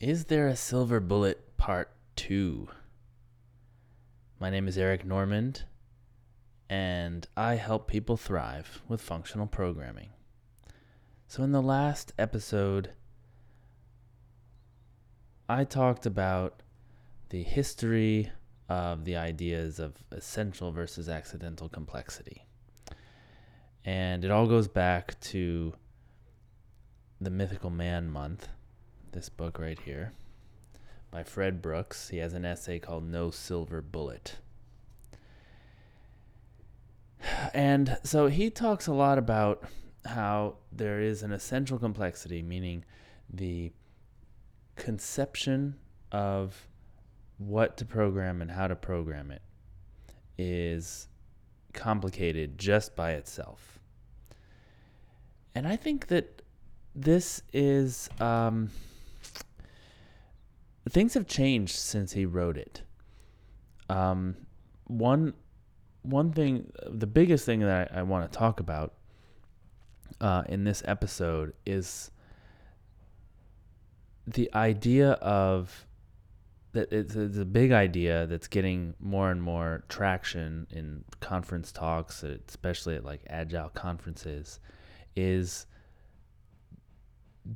Is there a silver bullet part two? My name is Eric Normand, and I help people thrive with functional programming. So, in the last episode, I talked about the history of the ideas of essential versus accidental complexity. And it all goes back to the Mythical Man month, this book right here, by Fred Brooks. He has an essay called No Silver Bullet. And so he talks a lot about how there is an essential complexity, meaning the conception of what to program and how to program it is complicated just by itself. And I think that this is um, things have changed since he wrote it. Um, one one thing, the biggest thing that I, I want to talk about uh, in this episode is the idea of that it's, it's, a big idea that's getting more and more traction in conference talks, especially at like agile conferences, is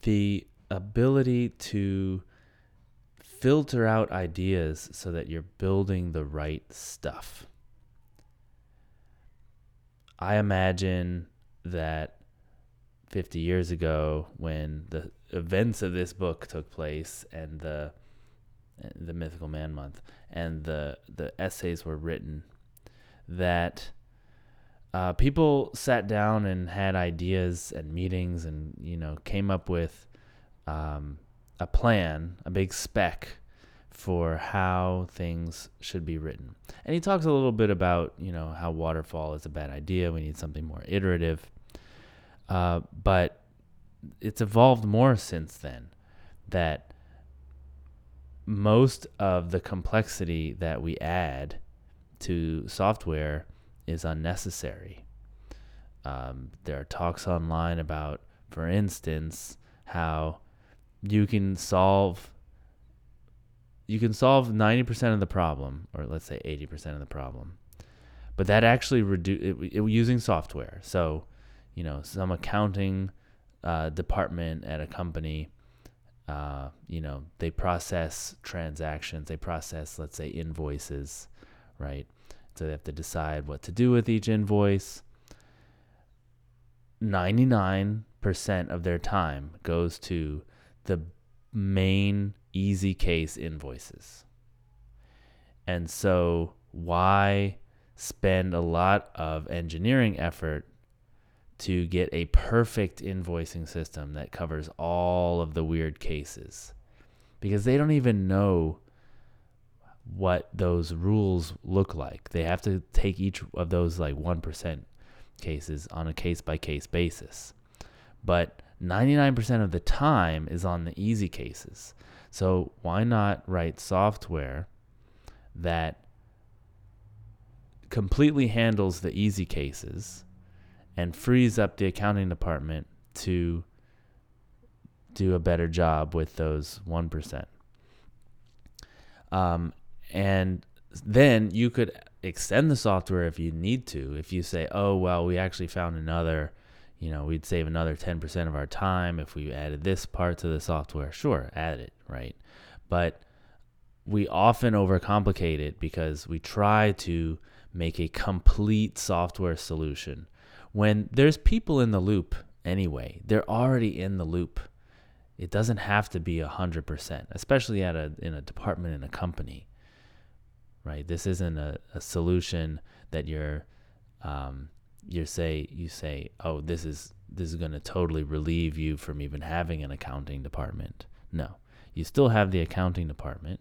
the ability to filter out ideas so that you're building the right stuff. I imagine that 50 years ago when the events of this book took place and the the mythical man month and the the essays were written that uh, people sat down and had ideas and meetings and you know came up with um, a plan a big spec for how things should be written. And he talks a little bit about you know how waterfall is a bad idea. We need something more iterative. Uh, but it's evolved more since then that most of the complexity that we add to software is unnecessary. Um, there are talks online about, for instance, how you can solve you can solve 90% of the problem or let's say 80% of the problem. But that actually reduce it, it, using software. So you know some accounting uh, department at a company uh, you know they process transactions they process let's say invoices right? So they have to decide what to do with each invoice. 99% of their time goes to the main easy case invoices. And so, why spend a lot of engineering effort to get a perfect invoicing system that covers all of the weird cases? Because they don't even know what those rules look like. They have to take each of those like 1% cases on a case by case basis. But 99% of the time is on the easy cases. So why not write software that completely handles the easy cases and frees up the accounting department to do a better job with those 1%. Um, and then you could extend the software if you need to. If you say, oh, well, we actually found another, you know, we'd save another 10% of our time if we added this part to the software. Sure, add it, right? But we often overcomplicate it because we try to make a complete software solution when there's people in the loop anyway. They're already in the loop. It doesn't have to be 100%, especially at a in a department in a company right? This isn't a, a solution that you're um, you say you say, oh, this is this is going to totally relieve you from even having an accounting department. No, you still have the accounting department.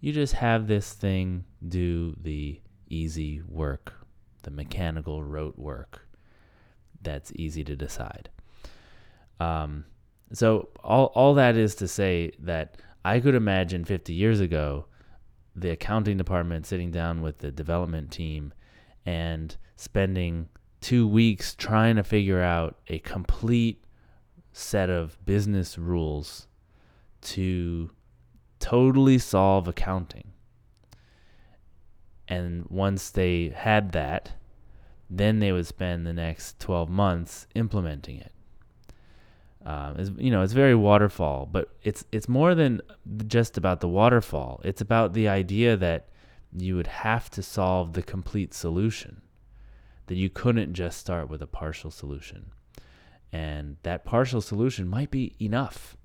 You just have this thing do the easy work, the mechanical rote work that's easy to decide. Um, so all all that is to say that I could imagine 50 years ago the accounting department sitting down with the development team and spending two weeks trying to figure out a complete set of business rules to totally solve accounting. And once they had that, then they would spend the next 12 months implementing it. Um, it's, you know, it's very waterfall, but it's it's more than just about the waterfall. It's about the idea that you would have to solve the complete solution, that you couldn't just start with a partial solution, and that partial solution might be enough,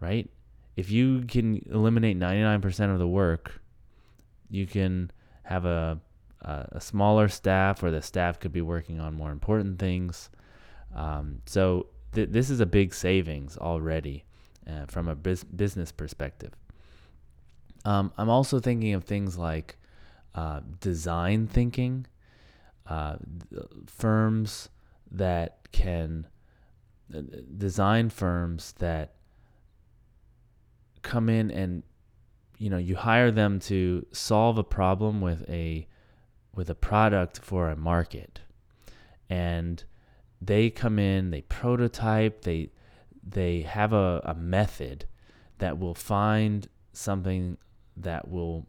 right? If you can eliminate 99% of the work, you can have a uh, a smaller staff, or the staff could be working on more important things. Um, so th- this is a big savings already uh, from a bus- business perspective. Um, I'm also thinking of things like uh, design thinking, uh, firms that can uh, design firms that come in and you know you hire them to solve a problem with a with a product for a market. And they come in they prototype they they have a, a method that will find something that will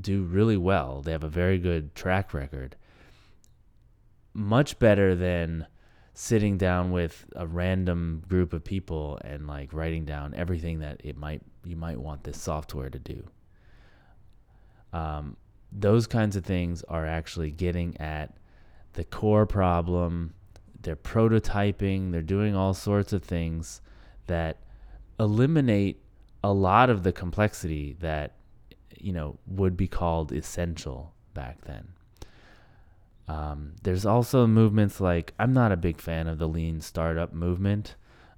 do really well. They have a very good track record much better than sitting down with a random group of people and like writing down everything that it might you might want this software to do um, those kinds of things are actually getting at the core problem. They're prototyping, they're doing all sorts of things that eliminate a lot of the complexity that you know would be called essential back then. Um, there's also movements like I'm not a big fan of the lean startup movement,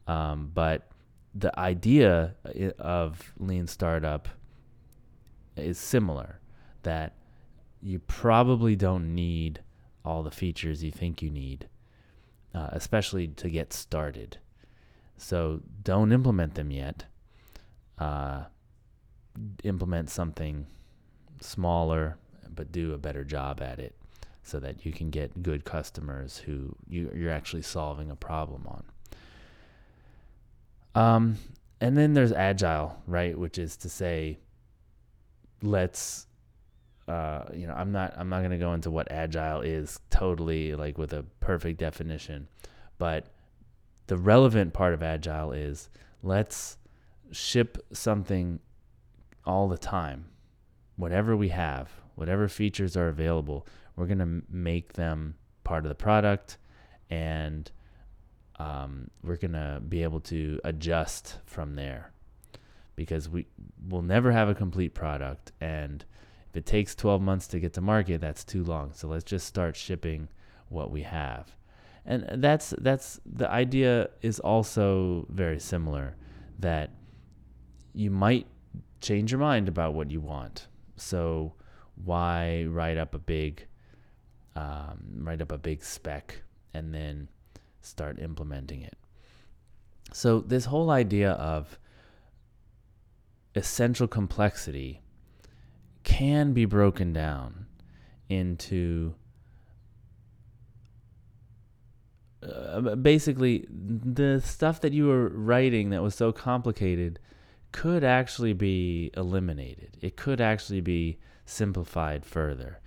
um, but the idea uh, of lean startup is similar. That you probably don't need all the features you think you need, uh, especially to get started. So don't implement them yet. Uh, implement something smaller, but do a better job at it so that you can get good customers who you, you're actually solving a problem on. Um, and then there's agile, right? Which is to say, let's uh, you know, I'm not I'm not gonna go into what agile is totally like with a perfect definition, but the relevant part of agile is let's ship something all the time, whatever we have, whatever features are available, we're gonna make them part of the product, and um, we're gonna be able to adjust from there because we will never have a complete product and if it takes 12 months to get to market, that's too long. So let's just start shipping what we have. And that's that's the idea is also very similar that you might change your mind about what you want. So why write up a big um, write up a big spec and then start implementing it? So this whole idea of essential complexity can be broken down into uh, basically the stuff that you were writing that was so complicated could actually be eliminated. It could actually be simplified further.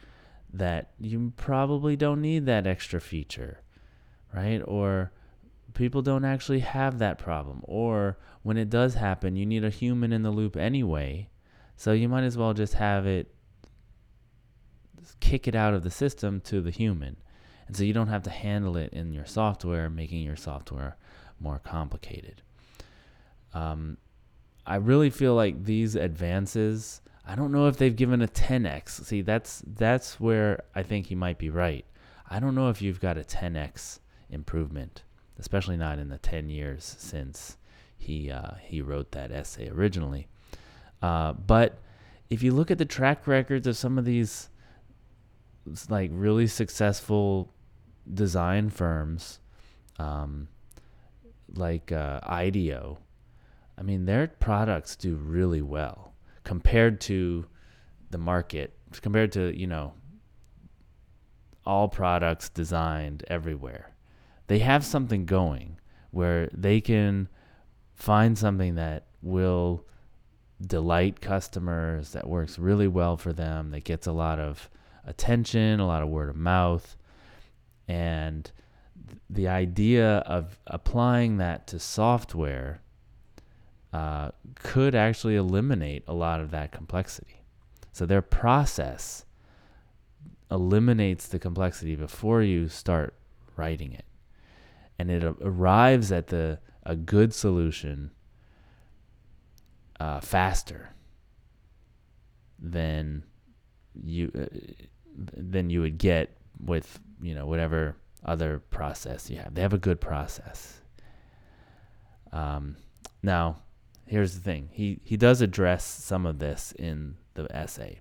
That you probably don't need that extra feature, right? Or people don't actually have that problem. Or when it does happen, you need a human in the loop anyway so you might as well just have it kick it out of the system to the human. And so you don't have to handle it in your software, making your software more complicated. Um, I really feel like these advances, I don't know if they've given a 10x. See, that's that's where I think he might be right. I don't know if you've got a 10x improvement, especially not in the 10 years since he uh, he wrote that essay originally. Uh, but if you look at the track records of some of these like really successful design firms, um, like uh, IDEO, I mean their products do really well compared to the market, compared to you know all products designed everywhere. They have something going where they can find something that will delight customers, that works really well for them, that gets a lot of attention, a lot of word of mouth. And the idea of applying that to software uh, could actually eliminate a lot of that complexity. So their process eliminates the complexity before you start writing it. And it arrives at the a good solution uh, faster than you uh, than you would get with you know whatever other process you have. They have a good process. Um, now, here's the thing. He he does address some of this in the essay,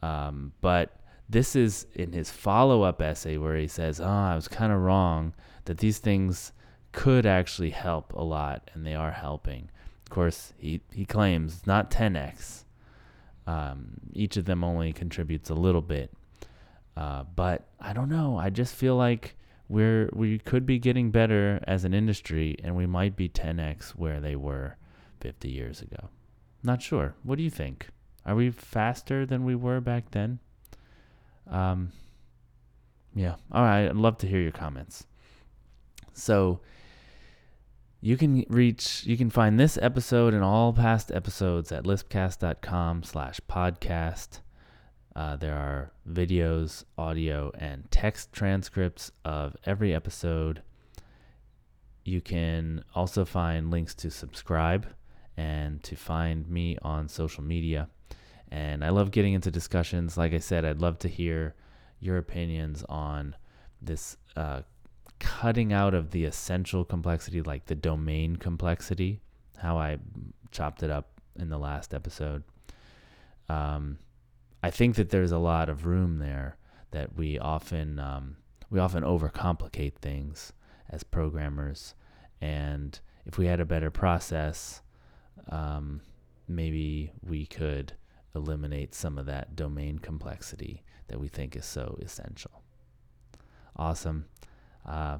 um, but this is in his follow-up essay where he says, "Oh, I was kind of wrong that these things could actually help a lot, and they are helping." Of course, he he claims not 10x. Um, each of them only contributes a little bit, uh, but I don't know. I just feel like we're we could be getting better as an industry, and we might be 10x where they were 50 years ago. Not sure. What do you think? Are we faster than we were back then? Um, yeah. All right. I'd love to hear your comments. So you can reach, you can find this episode and all past episodes at lispcast.com slash podcast. Uh, there are videos, audio, and text transcripts of every episode. You can also find links to subscribe and to find me on social media. And I love getting into discussions. Like I said, I'd love to hear your opinions on this uh, cutting out of the essential complexity, like the domain complexity, how I chopped it up in the last episode. Um, I think that there's a lot of room there that we often um, we often overcomplicate things as programmers, and if we had a better process, um, maybe we could eliminate some of that domain complexity that we think is so essential. Awesome. Uh,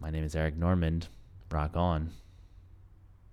my name is Eric Normand. Rock on.